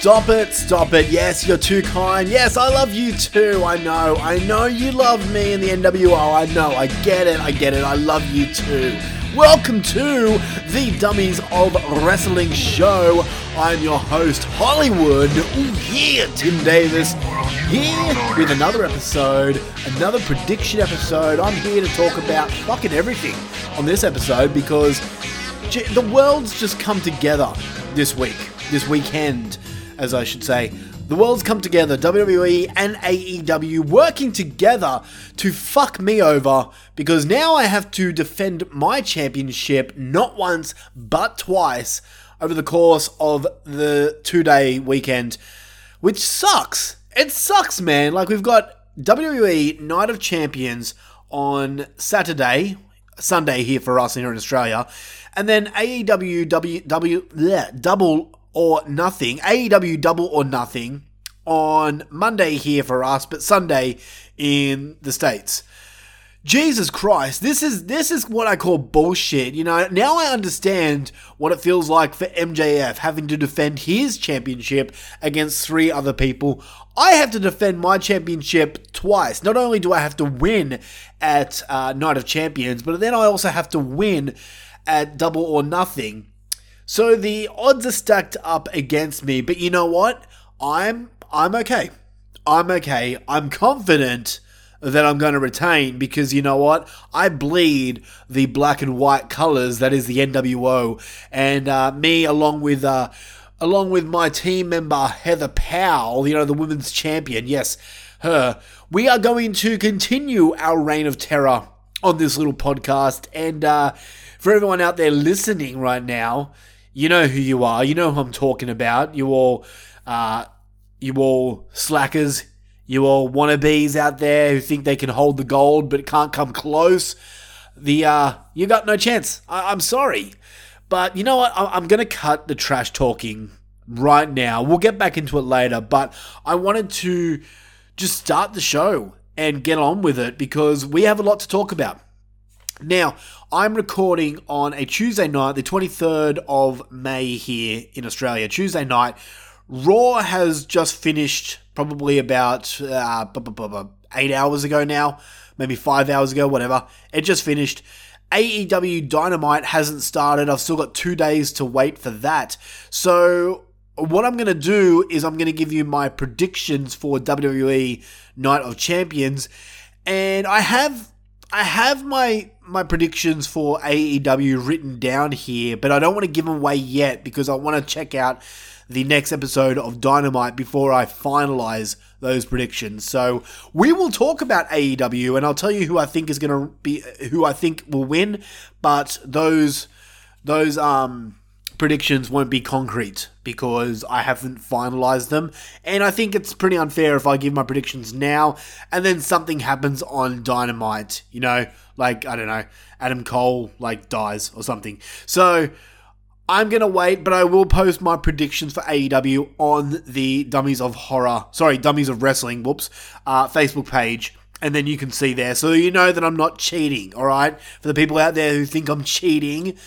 Stop it, stop it. Yes, you're too kind. Yes, I love you too. I know. I know you love me in the NWO. I know. I get it. I get it. I love you too. Welcome to the Dummies of Wrestling show. I'm your host, Hollywood. Ooh, yeah, Tim Davis. Here with another episode, another prediction episode. I'm here to talk about fucking everything on this episode because the world's just come together this week, this weekend, as I should say. The world's come together, WWE and AEW working together to fuck me over because now I have to defend my championship not once but twice over the course of the two day weekend, which sucks. It sucks, man. Like, we've got WWE Night of Champions on Saturday, Sunday here for us here in Australia, and then AEW W, w bleh, Double or Nothing, AEW Double or Nothing on Monday here for us, but Sunday in the States. Jesus Christ, this is this is what I call bullshit. You know, now I understand what it feels like for MJF having to defend his championship against three other people. I have to defend my championship twice. Not only do I have to win at uh, Night of Champions, but then I also have to win at Double or Nothing. So the odds are stacked up against me, but you know what? I'm I'm okay. I'm okay. I'm confident that I'm going to retain because you know what? I bleed the black and white colors that is the NWO, and uh, me along with uh, along with my team member Heather Powell, you know the women's champion. Yes, her. We are going to continue our reign of terror on this little podcast, and uh, for everyone out there listening right now, you know who you are. You know who I'm talking about. You all. Uh, you all slackers, you all wannabes out there who think they can hold the gold but can't come close. The uh, you got no chance. I- am sorry, but you know what? I- I'm gonna cut the trash talking right now. We'll get back into it later, but I wanted to just start the show and get on with it because we have a lot to talk about. Now, I'm recording on a Tuesday night, the 23rd of May here in Australia. Tuesday night, Raw has just finished probably about uh, eight hours ago now, maybe five hours ago, whatever. It just finished. AEW Dynamite hasn't started. I've still got two days to wait for that. So, what I'm going to do is I'm going to give you my predictions for WWE Night of Champions. And I have I have my my predictions for AEW written down here, but I don't want to give them away yet because I want to check out the next episode of Dynamite before I finalize those predictions. So we will talk about AEW, and I'll tell you who I think is going to be who I think will win. But those those um predictions won't be concrete because I haven't finalized them. And I think it's pretty unfair if I give my predictions now and then something happens on Dynamite, you know, like I don't know, Adam Cole like dies or something. So I'm going to wait, but I will post my predictions for AEW on the Dummies of Horror, sorry, Dummies of Wrestling, whoops, uh, Facebook page. And then you can see there. So you know that I'm not cheating, all right? For the people out there who think I'm cheating,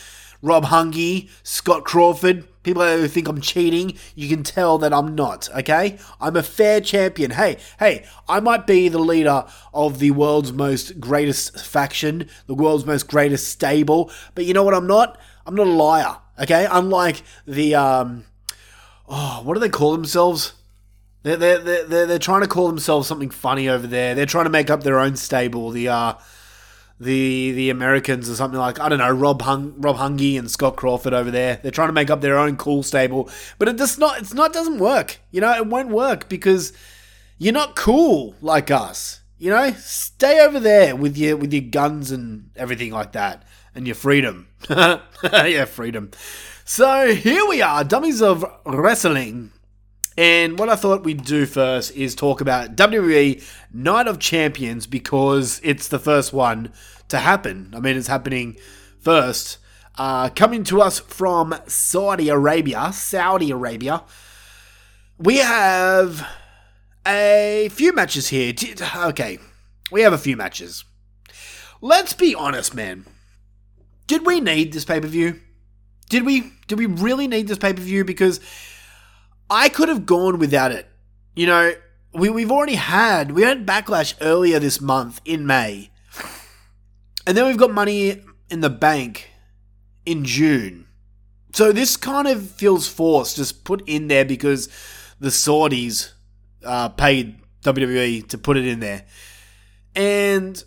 Rob Hungy, Scott Crawford, people who think I'm cheating, you can tell that I'm not, okay? I'm a fair champion. Hey, hey, I might be the leader of the world's most greatest faction, the world's most greatest stable, but you know what I'm not? I'm not a liar, okay? Unlike the, um, oh, what do they call themselves? They're, they're, they're, they're trying to call themselves something funny over there. They're trying to make up their own stable. The, uh, the the Americans or something like I don't know Rob Hung, Rob Hungy and Scott Crawford over there. They're trying to make up their own cool stable, but it does not. It's not doesn't work. You know, it won't work because you're not cool like us. You know, stay over there with your with your guns and everything like that, and your freedom. yeah, freedom. So here we are, dummies of wrestling. And what I thought we'd do first is talk about WWE Night of Champions because it's the first one to happen. I mean, it's happening first. Uh, coming to us from Saudi Arabia, Saudi Arabia, we have a few matches here. Okay, we have a few matches. Let's be honest, man. Did we need this pay per view? Did we? Did we really need this pay per view? Because I could have gone without it. You know, we, we've already had, we had Backlash earlier this month in May. And then we've got money in the bank in June. So this kind of feels forced, just put in there because the Saudis uh, paid WWE to put it in there. And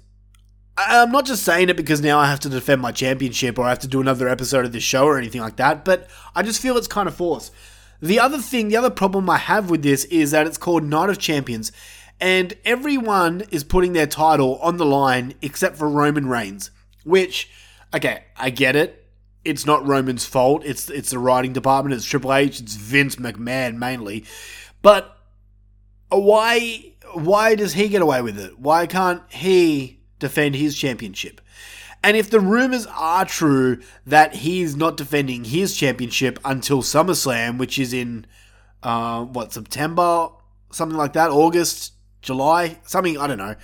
I'm not just saying it because now I have to defend my championship or I have to do another episode of this show or anything like that, but I just feel it's kind of forced. The other thing, the other problem I have with this is that it's called Night of Champions, and everyone is putting their title on the line except for Roman Reigns. Which, okay, I get it. It's not Roman's fault. It's it's the writing department. It's Triple H. It's Vince McMahon mainly. But why why does he get away with it? Why can't he defend his championship? And if the rumors are true that he's not defending his championship until SummerSlam, which is in uh, what September, something like that, August, July, something I don't know.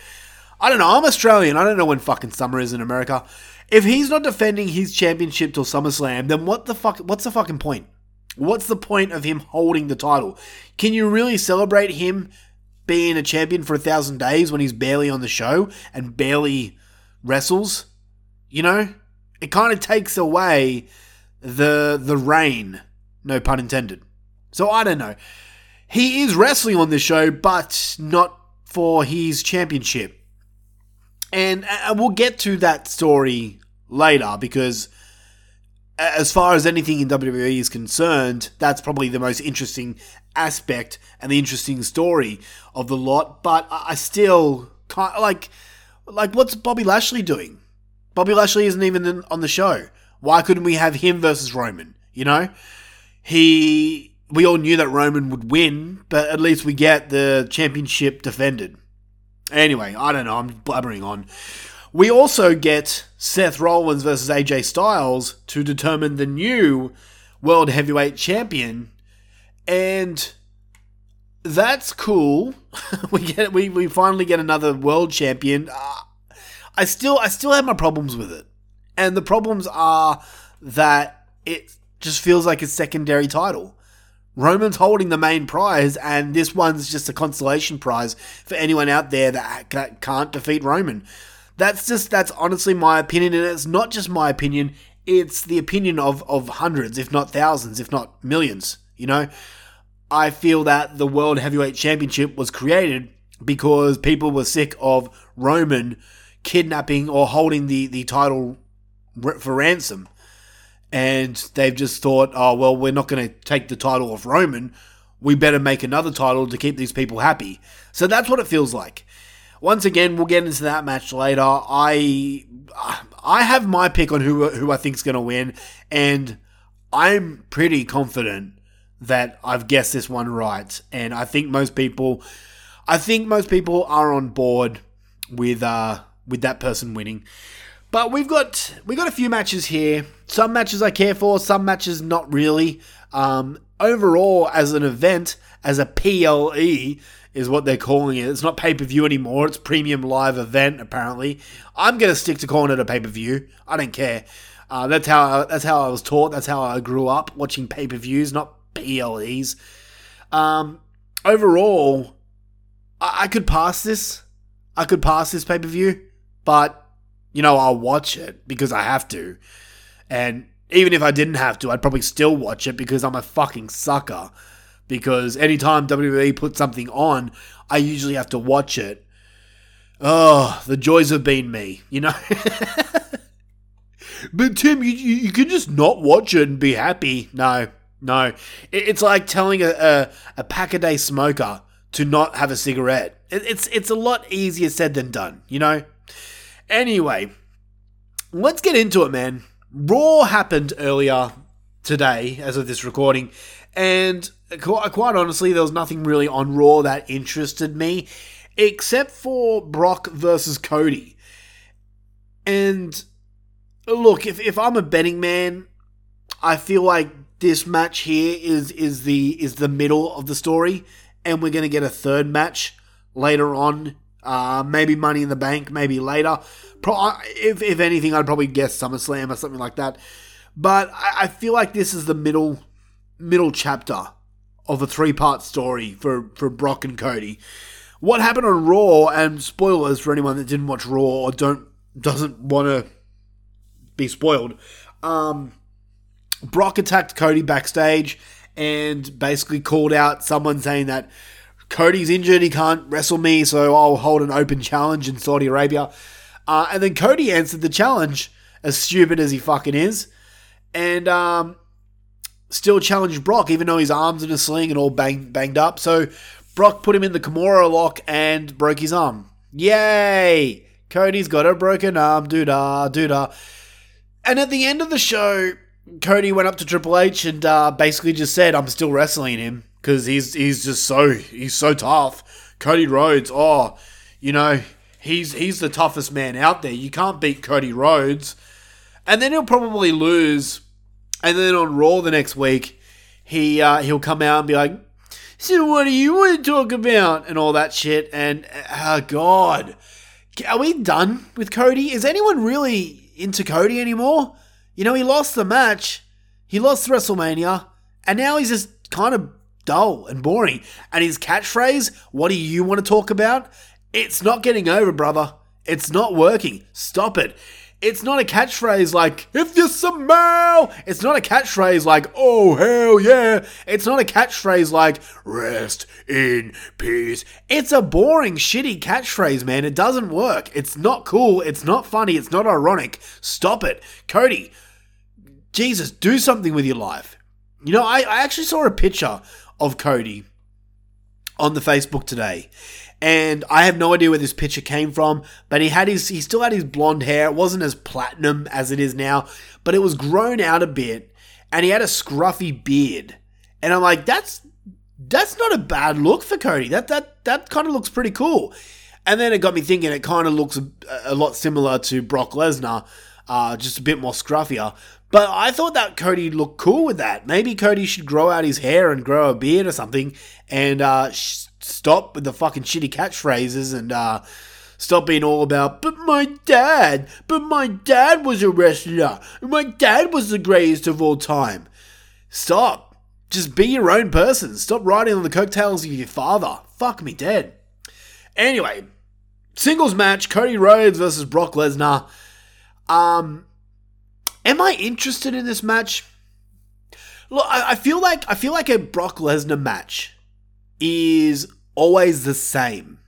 I don't know. I'm Australian. I don't know when fucking summer is in America. If he's not defending his championship till SummerSlam, then what the fuck? What's the fucking point? What's the point of him holding the title? Can you really celebrate him being a champion for a thousand days when he's barely on the show and barely wrestles? You know, it kind of takes away the the reign, no pun intended. So I don't know. He is wrestling on this show, but not for his championship. And uh, we'll get to that story later because as far as anything in WWE is concerned, that's probably the most interesting aspect and the interesting story of the lot. But I still can't like like what's Bobby Lashley doing? Bobby Lashley isn't even on the show. Why couldn't we have him versus Roman? You know, he. We all knew that Roman would win, but at least we get the championship defended. Anyway, I don't know. I'm blabbering on. We also get Seth Rollins versus AJ Styles to determine the new World Heavyweight Champion, and that's cool. we get we, we finally get another world champion. Uh, I still I still have my problems with it. And the problems are that it just feels like a secondary title. Roman's holding the main prize, and this one's just a consolation prize for anyone out there that can't defeat Roman. That's just that's honestly my opinion, and it's not just my opinion. It's the opinion of of hundreds, if not thousands, if not millions. You know, I feel that the World Heavyweight Championship was created because people were sick of Roman kidnapping or holding the, the title for ransom. And they've just thought, oh, well, we're not going to take the title off Roman. We better make another title to keep these people happy. So that's what it feels like. Once again, we'll get into that match later. I I have my pick on who who I think is going to win, and I'm pretty confident that I've guessed this one right. And I think most people, I think most people are on board with uh, with that person winning. But we've got we've got a few matches here. Some matches I care for, some matches not really. Um, overall, as an event, as a PLE is what they're calling it. It's not pay per view anymore. It's premium live event. Apparently, I'm gonna stick to calling it a pay per view. I don't care. Uh, that's how I, that's how I was taught. That's how I grew up watching pay per views, not PLEs. Um, overall, I, I could pass this. I could pass this pay per view. But, you know, I'll watch it because I have to. And even if I didn't have to, I'd probably still watch it because I'm a fucking sucker. Because anytime WWE puts something on, I usually have to watch it. Oh, the joys have been me, you know? but Tim, you, you, you can just not watch it and be happy. No, no. It, it's like telling a, a, a pack a day smoker to not have a cigarette. It, it's, it's a lot easier said than done, you know? Anyway, let's get into it, man. Raw happened earlier today, as of this recording, and quite honestly, there was nothing really on Raw that interested me, except for Brock versus Cody. And look, if, if I'm a betting man, I feel like this match here is is the is the middle of the story, and we're gonna get a third match later on uh, maybe Money in the Bank, maybe later. Pro- if, if anything, I'd probably guess SummerSlam or something like that. But I, I feel like this is the middle middle chapter of a three part story for, for Brock and Cody. What happened on Raw, and spoilers for anyone that didn't watch Raw or don't doesn't want to be spoiled. Um, Brock attacked Cody backstage and basically called out someone saying that Cody's injured, he can't wrestle me, so I'll hold an open challenge in Saudi Arabia. Uh, and then Cody answered the challenge, as stupid as he fucking is, and um, still challenged Brock, even though his arm's in a sling and all bang, banged up. So Brock put him in the Kimura lock and broke his arm. Yay! Cody's got a broken arm, doo da, doo da. And at the end of the show, Cody went up to Triple H and uh, basically just said, "I'm still wrestling him because he's he's just so he's so tough." Cody Rhodes, oh, you know, he's he's the toughest man out there. You can't beat Cody Rhodes, and then he'll probably lose. And then on Raw the next week, he uh, he'll come out and be like, "So what do you want to talk about?" and all that shit. And oh god, are we done with Cody? Is anyone really into Cody anymore? You know, he lost the match, he lost WrestleMania, and now he's just kind of dull and boring. And his catchphrase, what do you want to talk about? It's not getting over, brother. It's not working. Stop it. It's not a catchphrase like, if you smell. It's not a catchphrase like, oh, hell yeah. It's not a catchphrase like, rest in peace. It's a boring, shitty catchphrase, man. It doesn't work. It's not cool. It's not funny. It's not ironic. Stop it. Cody, Jesus, do something with your life. You know, I, I actually saw a picture of Cody on the Facebook today. And I have no idea where this picture came from, but he had his he still had his blonde hair. It wasn't as platinum as it is now, but it was grown out a bit, and he had a scruffy beard. And I'm like, that's that's not a bad look for Cody. That that that kind of looks pretty cool. And then it got me thinking. It kind of looks a, a lot similar to Brock Lesnar, uh, just a bit more scruffier. But I thought that Cody looked cool with that. Maybe Cody should grow out his hair and grow a beard or something and uh, sh- stop with the fucking shitty catchphrases and uh, stop being all about, but my dad, but my dad was a wrestler. My dad was the greatest of all time. Stop. Just be your own person. Stop riding on the coattails of your father. Fuck me dead. Anyway, singles match Cody Rhodes versus Brock Lesnar. Um, Am I interested in this match? Look, I, I feel like I feel like a Brock Lesnar match is always the same.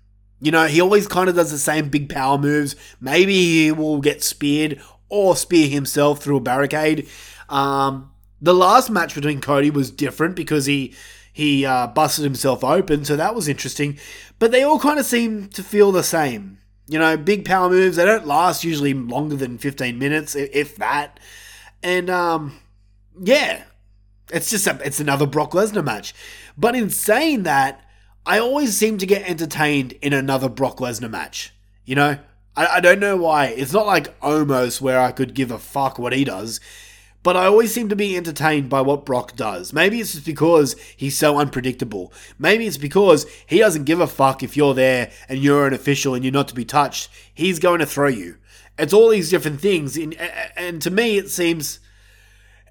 You know, he always kind of does the same big power moves. Maybe he will get speared or spear himself through a barricade. Um, the last match between Cody was different because he he uh, busted himself open, so that was interesting. But they all kind of seem to feel the same. You know, big power moves, they don't last usually longer than 15 minutes, if that. And um yeah, it's just a, it's another Brock Lesnar match. But in saying that, I always seem to get entertained in another Brock Lesnar match. You know, I, I don't know why. It's not like Omos where I could give a fuck what he does but I always seem to be entertained by what Brock does. Maybe it's just because he's so unpredictable. Maybe it's because he doesn't give a fuck if you're there and you're an official and you're not to be touched. He's going to throw you. It's all these different things, and to me, it seems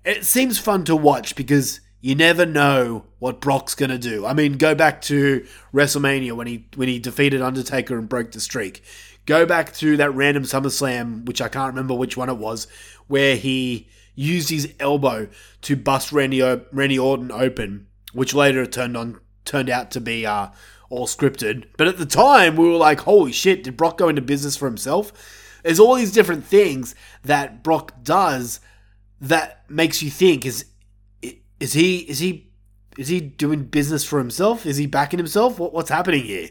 it seems fun to watch because you never know what Brock's gonna do. I mean, go back to WrestleMania when he when he defeated Undertaker and broke the streak. Go back to that random SummerSlam, which I can't remember which one it was, where he used his elbow to bust Randy, o- Randy Orton open, which later turned on turned out to be uh, all scripted. But at the time, we were like, "Holy shit! Did Brock go into business for himself?" There's all these different things that Brock does that makes you think: is is he is he is he doing business for himself? Is he backing himself? What, what's happening here?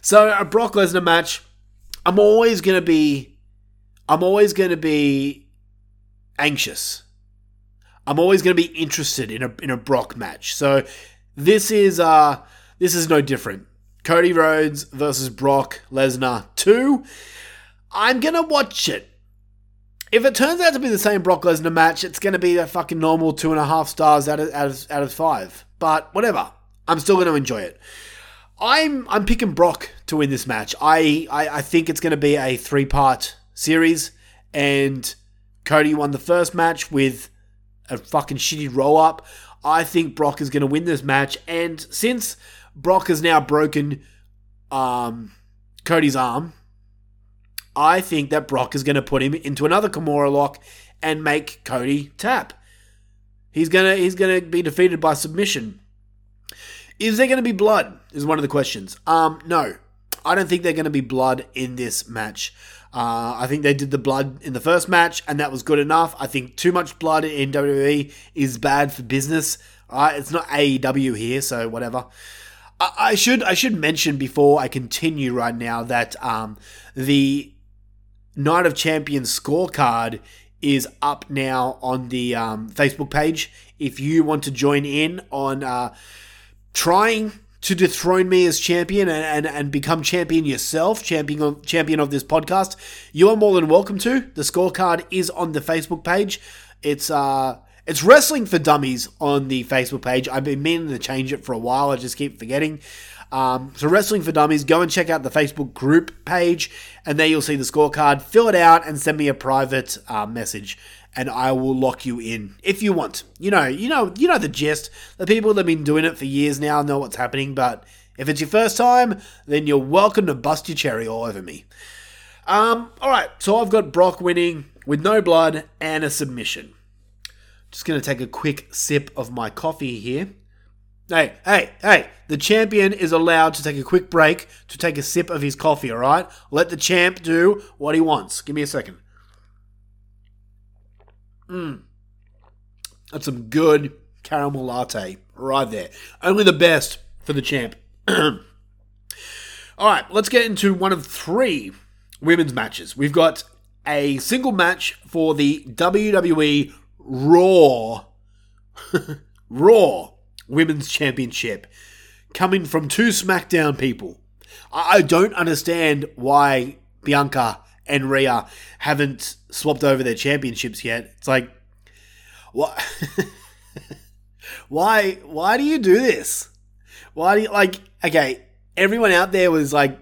So a Brock Lesnar match, I'm always gonna be, I'm always gonna be anxious. I'm always going to be interested in a in a Brock match. So this is uh this is no different. Cody Rhodes versus Brock Lesnar 2. I'm going to watch it. If it turns out to be the same Brock Lesnar match, it's going to be a fucking normal two and a half stars out of, out of, out of five. But whatever. I'm still going to enjoy it. I'm I'm picking Brock to win this match. I, I, I think it's going to be a three part series, and Cody won the first match with a fucking shitty roll up. I think Brock is going to win this match. And since Brock has now broken um, Cody's arm, I think that Brock is going to put him into another Kimura lock and make Cody tap. He's gonna he's gonna be defeated by submission. Is there gonna be blood? Is one of the questions. Um, no, I don't think they're gonna be blood in this match. Uh, I think they did the blood in the first match, and that was good enough. I think too much blood in WWE is bad for business. Right? It's not AEW here, so whatever. I, I should I should mention before I continue right now that um, the Night of Champions scorecard is up now on the um, Facebook page. If you want to join in on uh, trying to dethrone me as champion and, and, and become champion yourself, champion of, champion of this podcast, you are more than welcome to. The scorecard is on the Facebook page. It's uh it's wrestling for dummies on the Facebook page. I've been meaning to change it for a while. I just keep forgetting. Um, so, Wrestling for Dummies, go and check out the Facebook group page, and there you'll see the scorecard. Fill it out and send me a private uh, message, and I will lock you in if you want. You know, you know, you know the gist. The people that have been doing it for years now know what's happening, but if it's your first time, then you're welcome to bust your cherry all over me. Um, all right, so I've got Brock winning with no blood and a submission. Just gonna take a quick sip of my coffee here. Hey, hey, hey, the champion is allowed to take a quick break to take a sip of his coffee, all right? Let the champ do what he wants. Give me a second. Mmm. That's some good caramel latte right there. Only the best for the champ. all right, let's get into one of three women's matches. We've got a single match for the WWE Raw. Raw Women's Championship coming from two SmackDown people. I don't understand why Bianca and Rhea haven't swapped over their championships yet. It's like, what? why? Why do you do this? Why do you like? Okay, everyone out there was like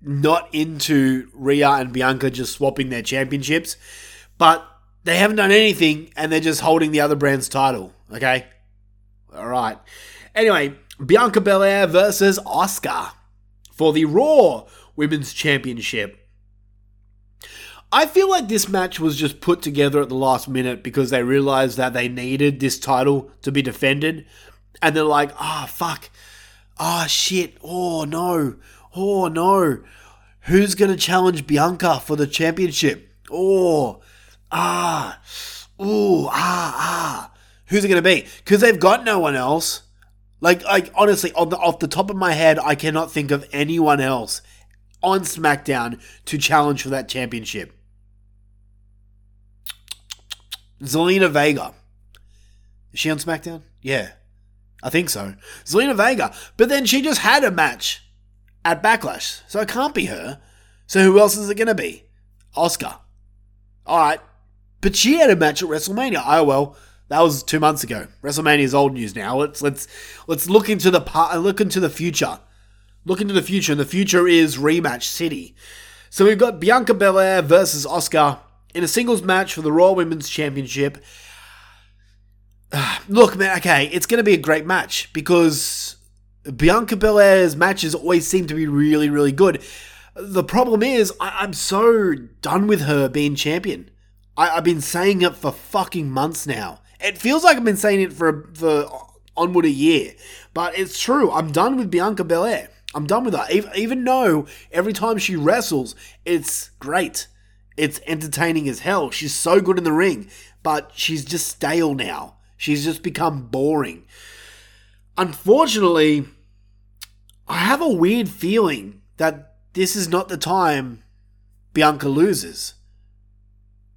not into Rhea and Bianca just swapping their championships, but they haven't done anything and they're just holding the other brand's title. Okay, all right. Anyway, Bianca Belair versus Asuka for the Raw Women's Championship. I feel like this match was just put together at the last minute because they realized that they needed this title to be defended. And they're like, ah, oh, fuck. Ah, oh, shit. Oh, no. Oh, no. Who's going to challenge Bianca for the championship? Oh, ah. Ooh, ah, ah. Who's it going to be? Because they've got no one else. Like, like honestly, on the, off the top of my head, I cannot think of anyone else on SmackDown to challenge for that championship. Zelina Vega. Is she on SmackDown? Yeah. I think so. Zelina Vega. But then she just had a match at Backlash. So it can't be her. So who else is it going to be? Asuka. All right. But she had a match at WrestleMania. Oh, well that was two months ago. WrestleMania is old news now. Let's let's let's look into the part, look into the future. Look into the future, and the future is rematch city. So we've got Bianca Belair versus Asuka in a singles match for the Raw Women's Championship. Look, man, okay, it's going to be a great match because Bianca Belair's matches always seem to be really, really good. The problem is, I- am so done with her being champion. I- I've been saying it for fucking months now. It feels like I've been saying it for for onward a year, but it's true. I'm done with Bianca Belair. I'm done with her. Even though every time she wrestles, it's great. It's entertaining as hell. She's so good in the ring, but she's just stale now. She's just become boring. Unfortunately, I have a weird feeling that this is not the time Bianca loses.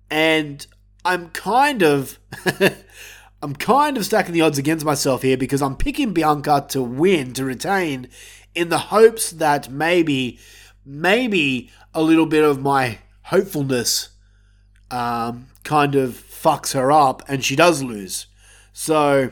And I'm kind of I'm kind of stacking the odds against myself here because I'm picking Bianca to win, to retain, in the hopes that maybe, maybe a little bit of my hopefulness um, kind of fucks her up and she does lose. So,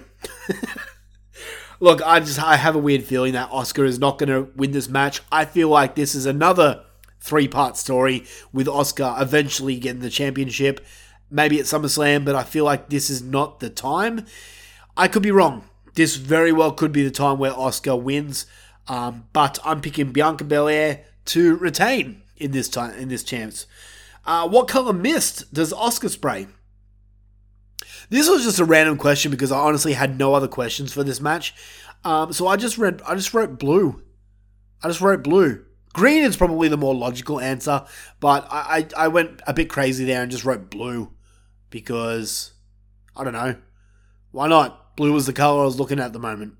look, I just I have a weird feeling that Asuka is not going to win this match. I feel like this is another three part story with Asuka eventually getting the championship maybe at SummerSlam, but I feel like this is not the time. I could be wrong. This very well could be the time where Asuka wins, um, but I'm picking Bianca Belair to retain in this time in this chance. Uh, what color mist does Asuka spray? This was just a random question because I honestly had no other questions for this match. Um, so I just read, I just wrote blue. I just wrote blue. Green is probably the more logical answer, but I, I, I went a bit crazy there and just wrote blue because I don't know. Why not? Blue was the color I was looking at, at the moment.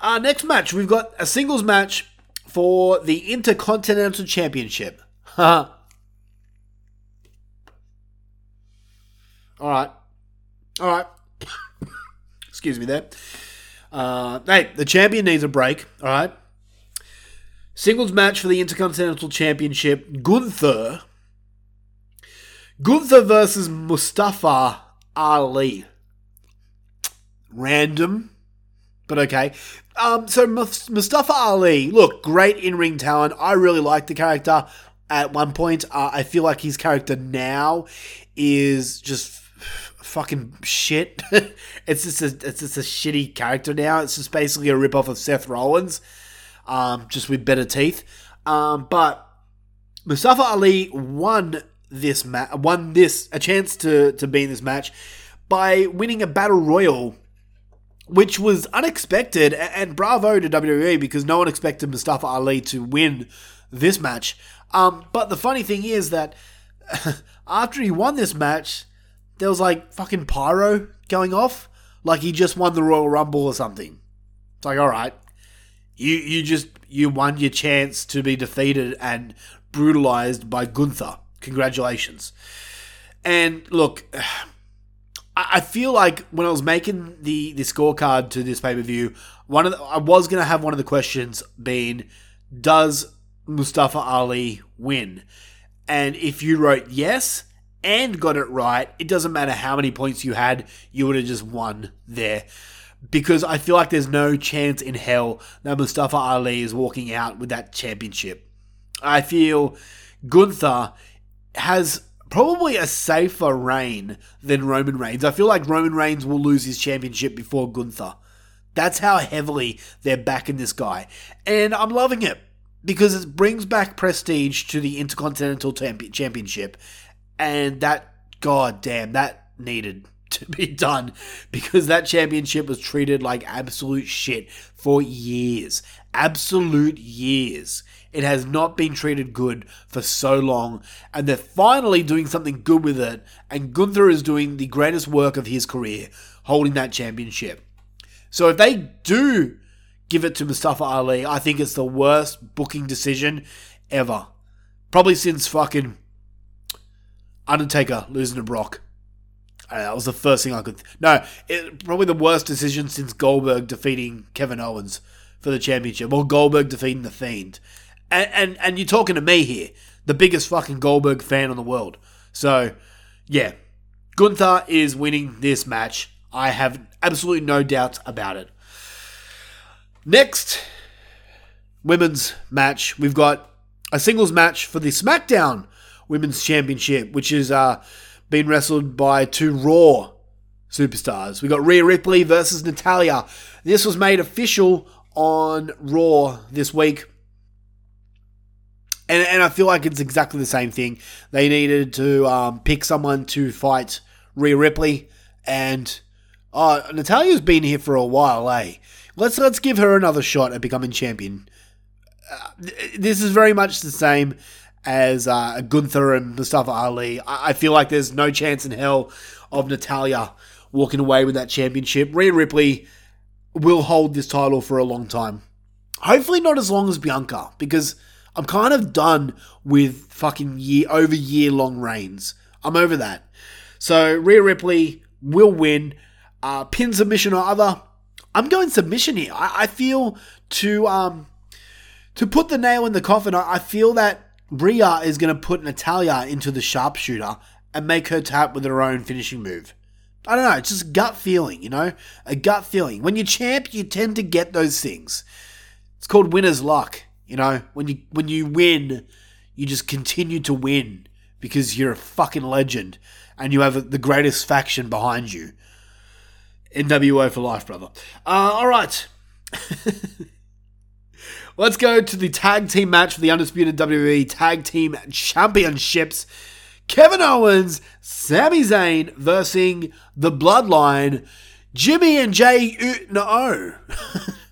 Uh, next match, we've got a singles match for the Intercontinental Championship. All right. All right. Excuse me there. Uh, hey, the champion needs a break. All right. Singles match for the Intercontinental Championship. Gunther. Gunther versus Mustafa Ali. Random, but okay. Um, so Mustafa Ali, look, great in-ring talent. I really like the character. At one point, uh, I feel like his character now is just fucking shit. it's just a it's just a shitty character now. It's just basically a ripoff of Seth Rollins, um, just with better teeth. Um, but Mustafa Ali won this match, won this a chance to to be in this match by winning a battle royal, which was unexpected. And bravo to WWE because no one expected Mustafa Ali to win this match. Um, but the funny thing is that after he won this match there was like fucking pyro going off, like he just won the Royal Rumble or something. It's like, all right, you you just you won your chance to be defeated and brutalized by Gunther. Congratulations. And look, I feel like when I was making the the scorecard to this pay per view, one of the, I was gonna have one of the questions being, does Mustafa Ali win? And if you wrote yes, and got it right, it doesn't matter how many points you had, you would have just won there. Because I feel like there's no chance in hell that Mustafa Ali is walking out with that championship. I feel Gunther has probably a safer reign than Roman Reigns. I feel like Roman Reigns will lose his championship before Gunther. That's how heavily they're backing this guy. And I'm loving it because it brings back prestige to the Intercontinental Championship and that, god damn, that needed to be done because that championship was treated like absolute shit for years. Absolute years. It has not been treated good for so long, and they're finally doing something good with it. And Gunther is doing the greatest work of his career, holding that championship. So if they do give it to Mustafa Ali, I think it's the worst booking decision ever. Probably since fucking Undertaker losing to Brock. Uh, that was the first thing I could. Th- no, it, probably the worst decision since Goldberg defeating Kevin Owens for the championship, or Goldberg defeating the Fiend. And, and and you're talking to me here, the biggest fucking Goldberg fan in the world. So, yeah, Gunther is winning this match. I have absolutely no doubts about it. Next women's match, we've got a singles match for the SmackDown Women's Championship, which is uh, being wrestled by two Raw superstars. We got Rhea Ripley versus Natalya. This was made official on Raw this week. And, and I feel like it's exactly the same thing. They needed to um, pick someone to fight Rhea Ripley, and uh, Natalya's been here for a while, eh? Let's let's give her another shot at becoming champion. Uh, this is very much the same as uh, Gunther and Mustafa Ali. I-, I feel like there's no chance in hell of Natalya walking away with that championship. Rhea Ripley will hold this title for a long time. Hopefully not as long as Bianca, because I'm kind of done with fucking year over year long reigns. I'm over that. So Rhea Ripley will win. Uh, pin submission or other. I'm going submission here. I, I feel to um to put the nail in the coffin. I, I feel that Rhea is going to put Natalya into the sharpshooter and make her tap with her own finishing move. I don't know, it's just gut feeling, you know? A gut feeling. When you champ, you tend to get those things. It's called winner's luck, you know? When you when you win, you just continue to win because you're a fucking legend and you have the greatest faction behind you. NWO for life, brother. Uh, all right. Let's go to the tag team match for the Undisputed WWE Tag Team Championships. Kevin Owens, Sami Zayn versus the Bloodline, Jimmy and Jey. U-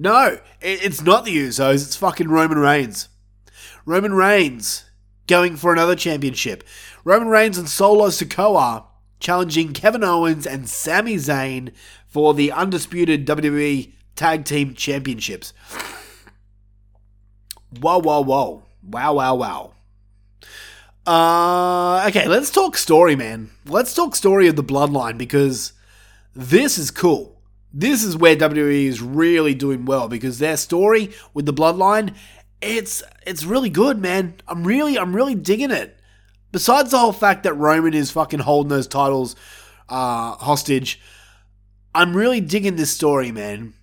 no. it's not the Usos, it's fucking Roman Reigns. Roman Reigns going for another championship. Roman Reigns and Solo Sikoa challenging Kevin Owens and Sami Zayn for the undisputed WWE Tag Team Championships. Whoa, whoa, whoa. Wow, wow, wow. Uh, okay, let's talk story, man. Let's talk story of the bloodline because this is cool. This is where WWE is really doing well because their story with the bloodline, it's it's really good, man. I'm really I'm really digging it. Besides the whole fact that Roman is fucking holding those titles uh, hostage, I'm really digging this story, man.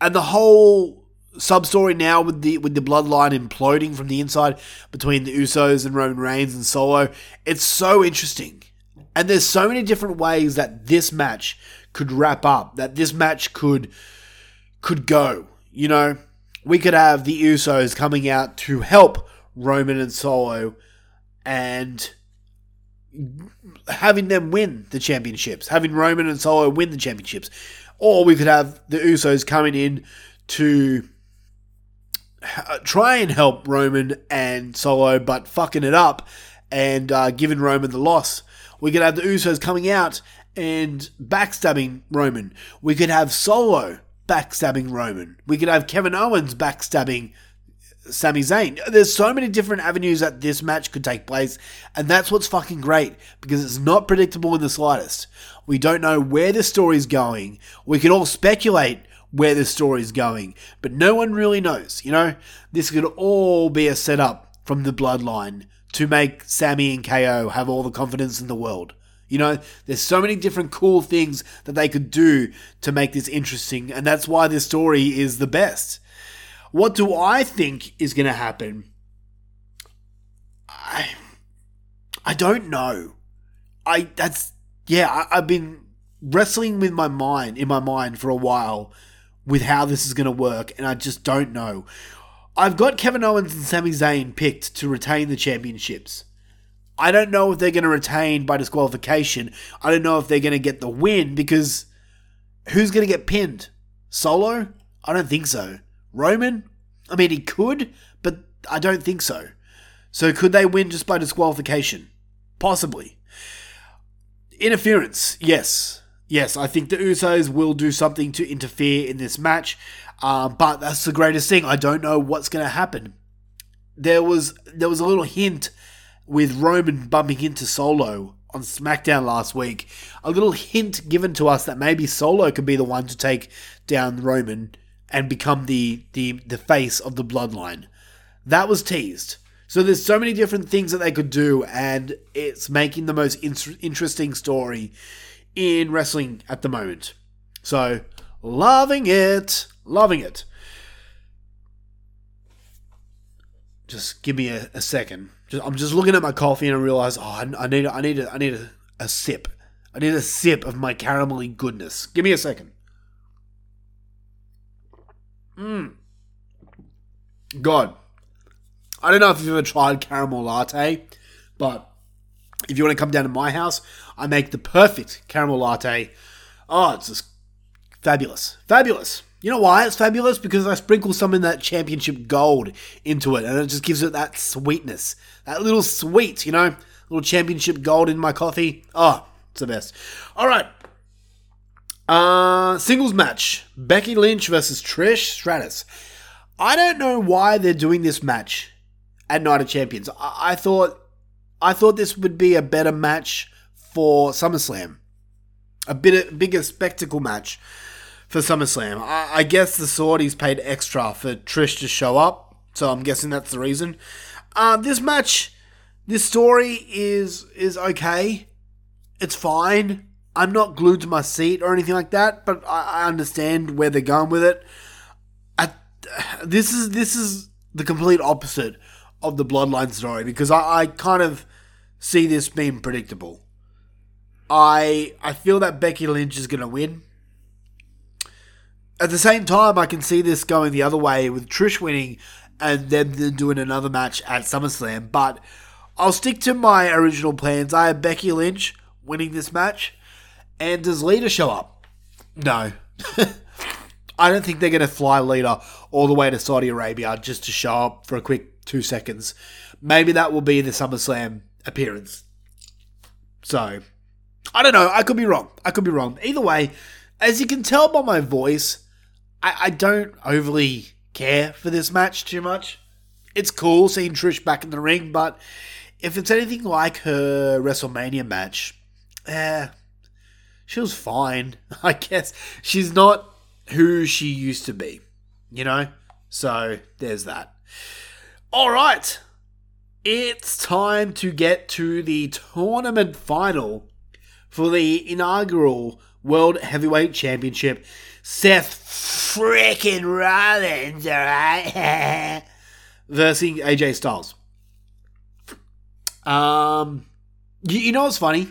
And the whole sub story now with the with the bloodline imploding from the inside between the Usos and Roman Reigns and Solo. It's so interesting. And there's so many different ways that this match could wrap up, that this match could could go. You know, we could have the Usos coming out to help Roman and Solo and having them win the championships, having Roman and Solo win the championships. Or we could have the Usos coming in to try and help Roman and Solo, but fucking it up and uh, giving Roman the loss. We could have the Usos coming out and backstabbing Roman. We could have Solo backstabbing Roman. We could have Kevin Owens backstabbing Sami Zayn. There's so many different avenues that this match could take place, and that's what's fucking great because it's not predictable in the slightest. We don't know where the story's going. We can all speculate where the story's going, but no one really knows. You know, this could all be a setup from the bloodline to make Sami and KO have all the confidence in the world. You know, there's so many different cool things that they could do to make this interesting, and that's why this story is the best. What do I think is going to happen? I I don't know. I that's yeah, I, I've been wrestling with my mind in my mind for a while with how this is going to work, and I just don't know. I've got Kevin Owens and Sami Zayn picked to retain the championships. I don't know if they're going to retain by disqualification. I don't know if they're going to get the win because who's going to get pinned? Solo? I don't think so. Roman? I mean, he could, but I don't think so. So could they win just by disqualification? Possibly. Interference, yes. Yes, I think the Usos will do something to interfere in this match, uh, but that's the greatest thing. I don't know what's going to happen. There was there was a little hint with Roman bumping into Solo on SmackDown last week. A little hint given to us that maybe Solo could be the one to take down Roman and become the the the face of the bloodline. That was teased. So there's so many different things that they could do, and it's making the most in- interesting story in wrestling at the moment. So loving it, loving it. Just give me a, a second. Just, I'm just looking at my coffee and I realize, oh, I, I need, I need, a, I need a, a sip. I need a sip of my caramelly goodness. Give me a second. Mmm. God. I don't know if you've ever tried caramel latte, but if you want to come down to my house, I make the perfect caramel latte. Oh, it's just fabulous. Fabulous. You know why it's fabulous? Because I sprinkle some in that championship gold into it, and it just gives it that sweetness. That little sweet, you know? Little championship gold in my coffee. Oh, it's the best. All right. Uh, singles match Becky Lynch versus Trish Stratus. I don't know why they're doing this match at Night of Champions. I, I thought I thought this would be a better match for SummerSlam, a bit a bigger spectacle match for SummerSlam. I, I guess the Saudis paid extra for Trish to show up, so I'm guessing that's the reason. Uh, this match, this story is is okay. It's fine. I'm not glued to my seat or anything like that, but I, I understand where they're going with it. I, this is this is the complete opposite of the Bloodline story because I, I kind of see this being predictable. I I feel that Becky Lynch is going to win. at the same time, I can see this going the other way with Trish winning and then doing another match at SummerSlam. But I'll stick to my original plans. I have Becky Lynch winning this match. And does Lita show up? No. I don't think they're going to fly Lita all the way to Saudi Arabia just to show up for a quick two seconds. Maybe that will be the SummerSlam appearance. So, I don't know. I could be wrong. I could be wrong. Either way, as you can tell by my voice, I, I don't overly care for this match too much. It's cool seeing Trish back in the ring, but if it's anything like her WrestleMania match, eh, she was fine. I guess she's not who she used to be, you know? So there's that. All right. It's time to get to the tournament final for the inaugural World Heavyweight Championship. Seth freaking Rollins, alright? versus AJ Styles. Um, you, you know what's funny?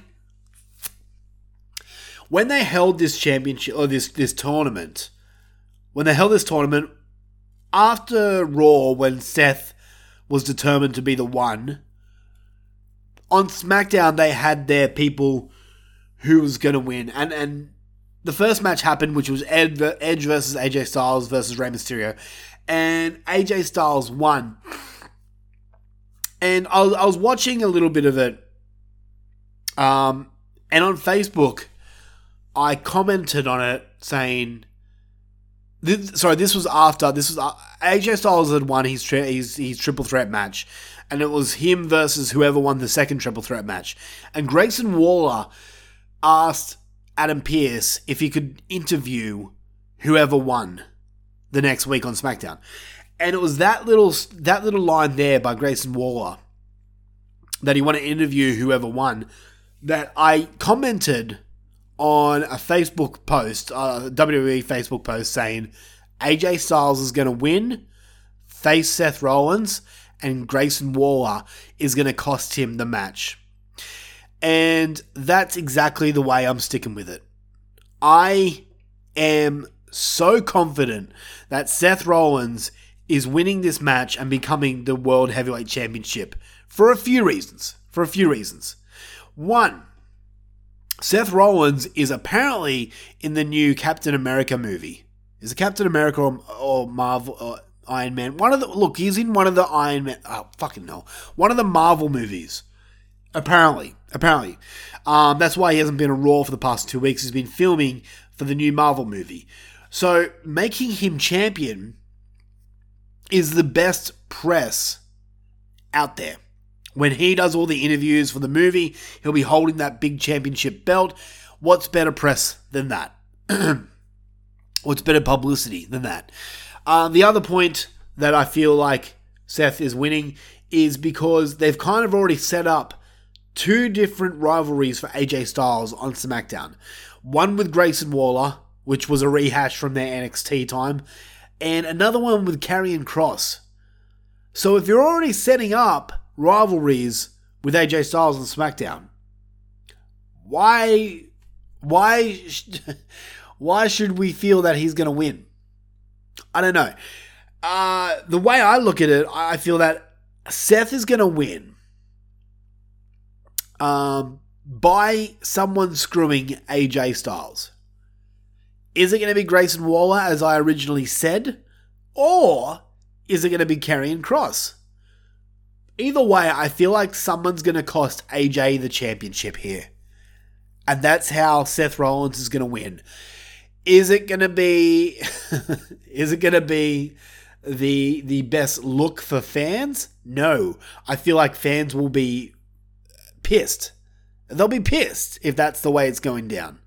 When they held this championship or this this tournament, when they held this tournament after Raw, when Seth was determined to be the one, on SmackDown they had their people who was going to win, and and the first match happened, which was Ed, Edge versus AJ Styles versus Rey Mysterio, and AJ Styles won. And I was, I was watching a little bit of it, um, and on Facebook, I commented on it saying, this, "Sorry, this was after this was uh, AJ Styles had won his, tri- his his triple threat match, and it was him versus whoever won the second triple threat match, and Grayson Waller asked." Adam Pearce if he could interview whoever won the next week on SmackDown. And it was that little that little line there by Grayson Waller that he wanted to interview whoever won that I commented on a Facebook post, uh, a WWE Facebook post saying AJ Styles is going to win, face Seth Rollins, and Grayson Waller is going to cost him the match. And that's exactly the way I'm sticking with it. I am so confident that Seth Rollins is winning this match and becoming the World Heavyweight Championship for a few reasons. For a few reasons. One, Seth Rollins is apparently in the new Captain America movie. Is it Captain America or, or Marvel or Iron Man? One of the look, he's in one of the Iron Man. Oh fucking no, one of the Marvel movies. Apparently, apparently. Um, that's why he hasn't been on Raw for the past two weeks. He's been filming for the new Marvel movie. So making him champion is the best press out there. When he does all the interviews for the movie, he'll be holding that big championship belt. What's better press than that? What's better publicity than that? Um, the other point that I feel like Seth is winning is because they've kind of already set up two different rivalries for AJ Styles on SmackDown. One with Grayson Waller, which was a rehash from their NXT time, and another one with Karrion Kross. So if you're already setting up rivalries with AJ Styles on SmackDown, why why why should we feel that he's going to win? I don't know. Uh, the way I look at it, I feel that Seth is going to win um, by someone screwing AJ Styles. Is it going to be Grayson Waller, as I originally said? Or is it going to be Karrion Kross? Either way, I feel like someone's going to cost AJ the championship here. And that's how Seth Rollins is going to win. Is it going to be is it going to be the the best look for fans? No. I feel like fans will be pissed. They'll be pissed if that's the way it's going down.